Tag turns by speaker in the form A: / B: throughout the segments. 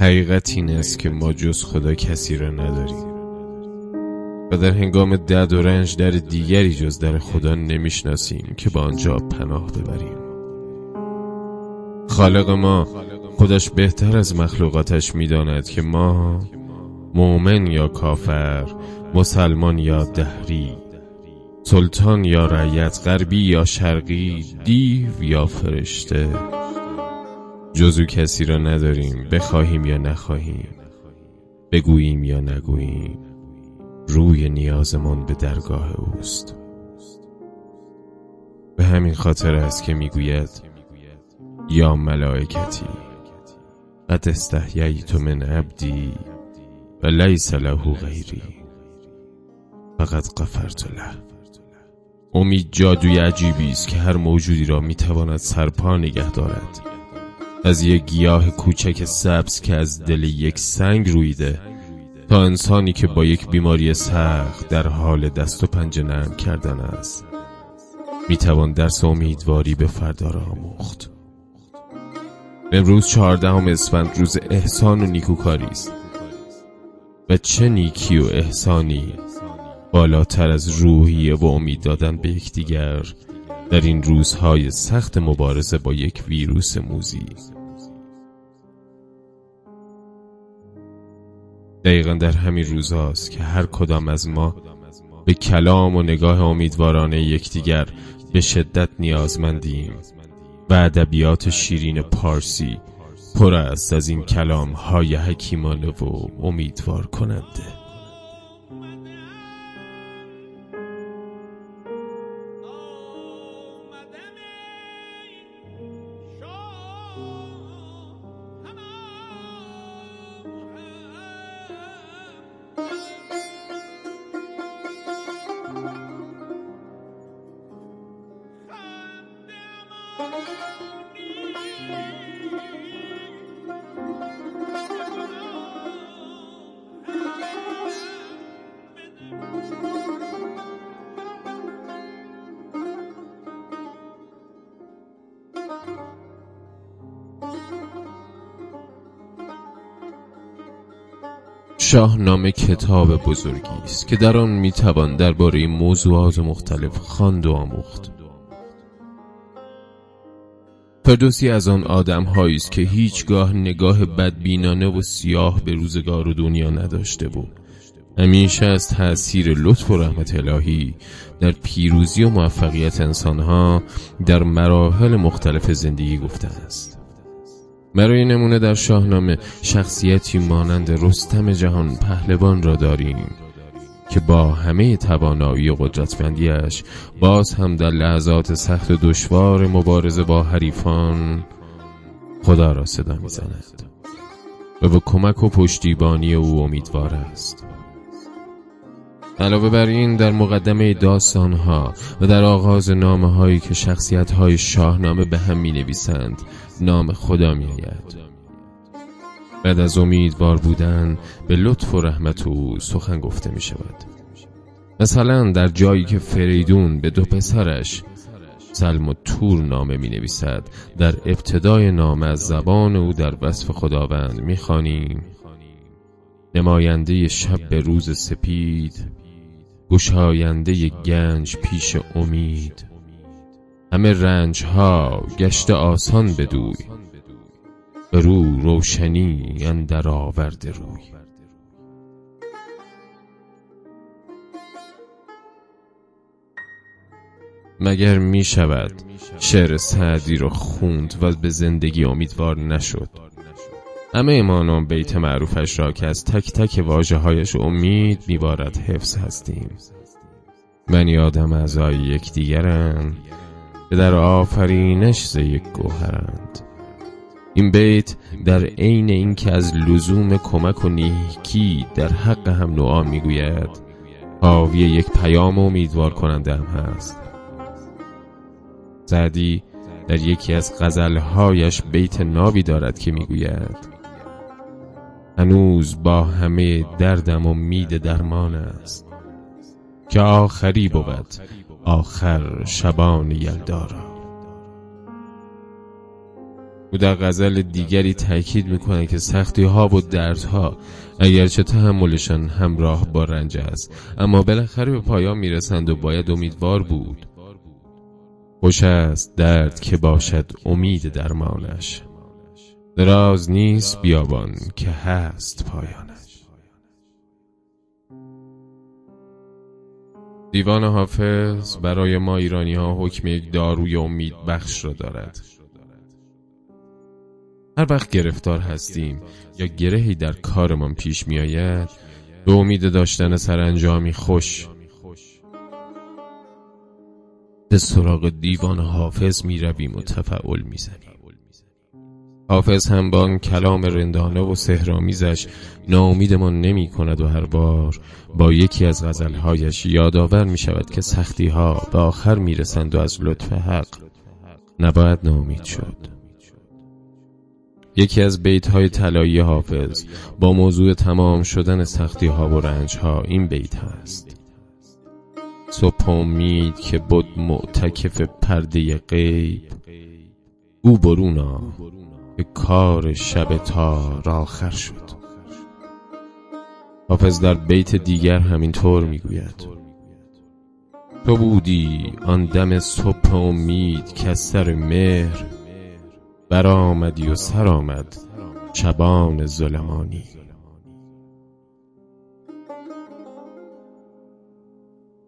A: حقیقت این است که ما جز خدا کسی را نداریم. و در هنگام درد و رنج در دیگری جز در خدا نمی‌شناسیم که با آنجا پناه ببریم. خالق ما خودش بهتر از مخلوقاتش می‌داند که ما مؤمن یا کافر مسلمان یا دهری سلطان یا رعیت غربی یا شرقی دیو یا فرشته. جزو کسی را نداریم بخواهیم یا نخواهیم بگوییم یا نگوییم روی نیازمان به درگاه اوست. به همین خاطر است که می‌گوید یا ملائکتی قد استحییت من عبدی و لیس له غیری فقط قفرت له. امید جادوی عجیبی است که هر موجودی را می‌تواند سرپا نگه دارد. از یک گیاه کوچک سبز که از دل یک سنگ رویده تا انسانی که با یک بیماری سخت در حال دست و پنجه نرم کردن است. می‌توان درس امیدواری به فردا را آموخت. امروز چهاردهم اسفند روز احسان و نیکوکاری است. و چه نیکی و احسانی بالاتر از روحیه و امید دادن به یکدیگر در این روزهای سخت مبارزه با یک ویروس موزی دقیقا در همین روزهاست که هر کدام از ما به کلام و نگاه امیدوارانه یکدیگر به شدت نیازمندیم و ادبیات شیرین پارسی پر است از این کلام های حکیمانه و امیدوار کننده. شاهنامه کتاب بزرگی است که در آن می‌توان درباره موضوعات مختلف خواند و آموخت. فردوسی از آن آدم است که هیچگاه نگاه بدبینانه و سیاه به روزگار و دنیا نداشته بود. همیشه از تأثیر لطف و رحمت الهی در پیروزی و موفقیت انسانها در مراحل مختلف زندگی گفته است. برای نمونه در شاهنامه شخصیتی مانند رستم جهان پهلوان را داریم که با همه توانایی و قدرتمندیش باز هم در لحظات سخت و دشوار مبارزه با حریفان خدا را صدا می‌زند و به کمک و پشتیبانی او امیدوار است. علاوه بر این در مقدمه داستان ها و در آغاز نامه هایی که شخصیت های شاهنامه به هم می نویسند نام خدا می آید بعد از امیدوار بودن به لطف و رحمت او سخن گفته می شود مثلا در جایی که فریدون به دو پسرش سلم و تور نامه می نویسد در ابتدای نامه از زبان او در وصف خداوند می خانیم نماینده شب به روز سپید گشاینده گنج پیش امید. همه رنج ها گشت آسان بدوی. به رو روشنی اندر آورده روی. مگر می شود شعر سعدی رو خوند و به زندگی امیدوار نشد؟ همه ایمانان بیت معروفش را که از تک تک واجه هایش امید میبارد حفظ هستیم. من آدم اعضای یکدیگرند. که در آفرینش ز یک گوهرند. این بیت در عین اینکه از لزوم کمک و نیکی در حق هم نوعا می‌گوید حاوی یک پیام امیدوار کننده هم هست. زدی در یکی از غزلهایش بیت نابی دارد که می‌گوید هنوز با همه دردم امید درمان است. که آخری بود آخر شبان یلدارا او در غزل دیگری تاکید می‌کنه که سختی ها و دردها اگرچه تحملشان همراه با رنج است اما بالاخره به پایان می‌رسند و باید امیدوار بود. خوش است درد که باشد امید درمانش. دراز نیست بیابان که هست پایانش. دیوان حافظ برای ما ایرانی ها حکم یک داروی امید بخش را دارد. هر وقت گرفتار هستیم یا گرهی در کارمان پیش می آید به امید داشتن سرانجامی خوش. به سراغ دیوان حافظ می رویم و تفعول می زنیم. حافظ هم با کلام رندانه و سهرامیزش ناامیدمان نمی کند و هر بار با یکی از غزلهایش یادآور می شود که سختی ها به آخر می رسند و از لطف حق نباید ناامید شد. یکی از بیت های طلایی حافظ با موضوع تمام شدن سختی ها و رنج ها این بیت هست. صبح امید که بود معتکف پرده غیب او برونا به کار شب تار آخر شد. حافظ در بیت دیگر همینطور می‌گوید. تو بودی آن دم صبح امید که سر مهر برآمدی و سر آمد شبان ظلمانی.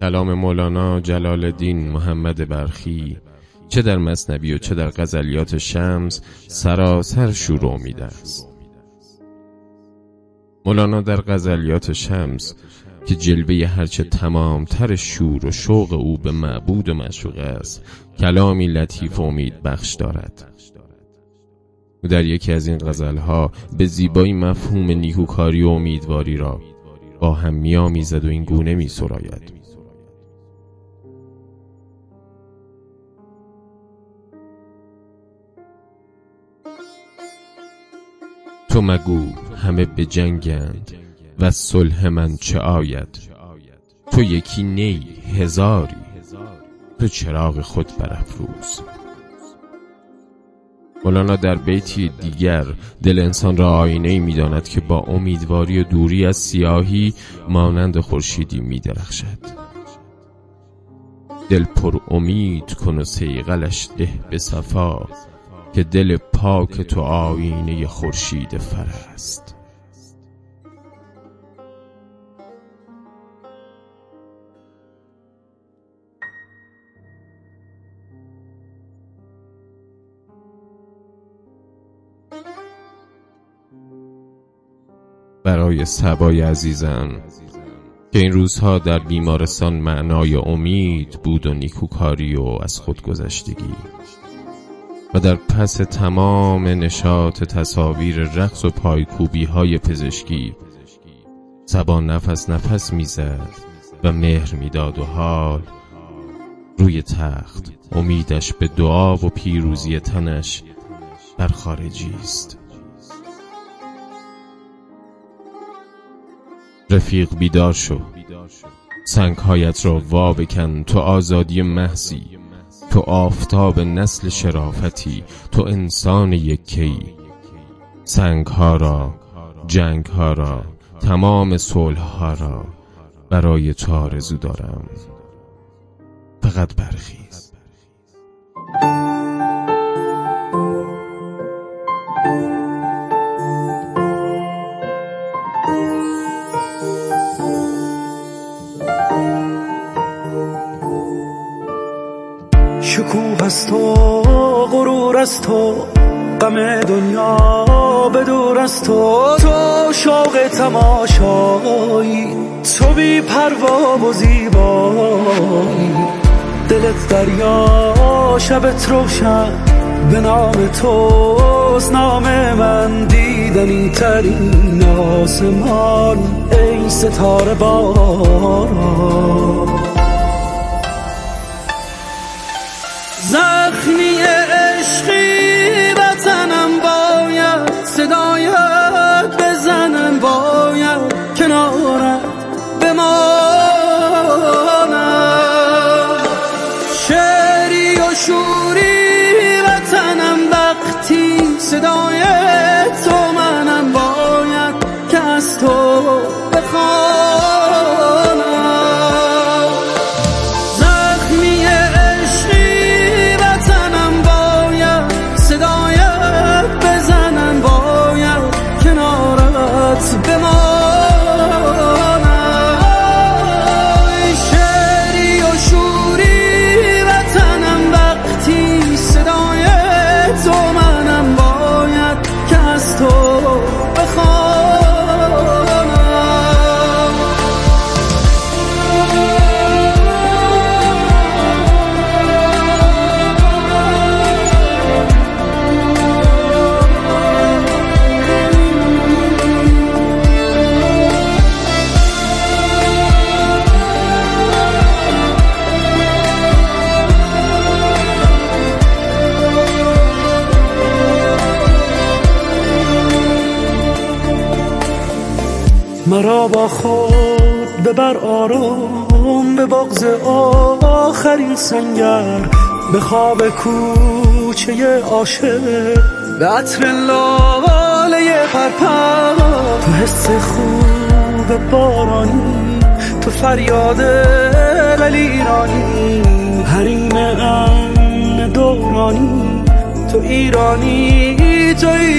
A: کلام مولانا جلال الدین محمد برخی چه در مصنبی و چه در غزلیات شمس سراسر شور امید است مولانا در غزلیات شمس که جلوه هرچه تمامتر شور و شوق او به معبود و مشوق است کلامی لطیف و امید بخش دارد او در یکی از این غزلها به زیبایی مفهوم نیکوکاری و امیدواری را با هم میآمیزد و این گونه می سراید. تو مگو همه به جنگند و صلح من چه آید؟ تو یکی نی هزاری تو چراغ خود برافروز. مولانا در بیتی دیگر دل انسان را آینه می داند که با امیدواری و دوری از سیاهی مانند خورشیدی می درخشد دل پر امید کن و سیغلش ده به صفا. که دل پاک تو آینه خورشید فر است. برای سبای عزیزم که این روزها در بیمارستان معنای امید بود و نیکوکاری و از خودگذشتگی و در پس تمام نشاط تصاویر رقص و پایکوبی های پزشکی سبا نفس نفس می‌زد و مهر می‌داد و حال روی تخت امیدش به دعا و پیروزی تنش بر خارجی است. رفیق بیدار شو. سنگهایت را وا بکن تو آزادی محسی تو آفتاب نسل شرافتی تو انسان یکی. سنگ ها را جنگ ها را تمام صلح ها را برای تو آرزو دارم. فقط برخیز.
B: از تو غم دنیا به دور از تو. تو شوق تماشایی تو بی پروا و زیبایی. دلت دریا شبت روشن به نام توست. نام من دیدنی ترین آسمان ای ستاره باران زخمی عشقی وطنم باید صدایت مرا با خود ببر آرام به بغز آخرین سنگر به خواب کوچه عاشق به عطر لاله پرپر. تو حس خوب بارانی تو فریاد ایرانی حریم امن دورانی تو ایرانی تو ایرانی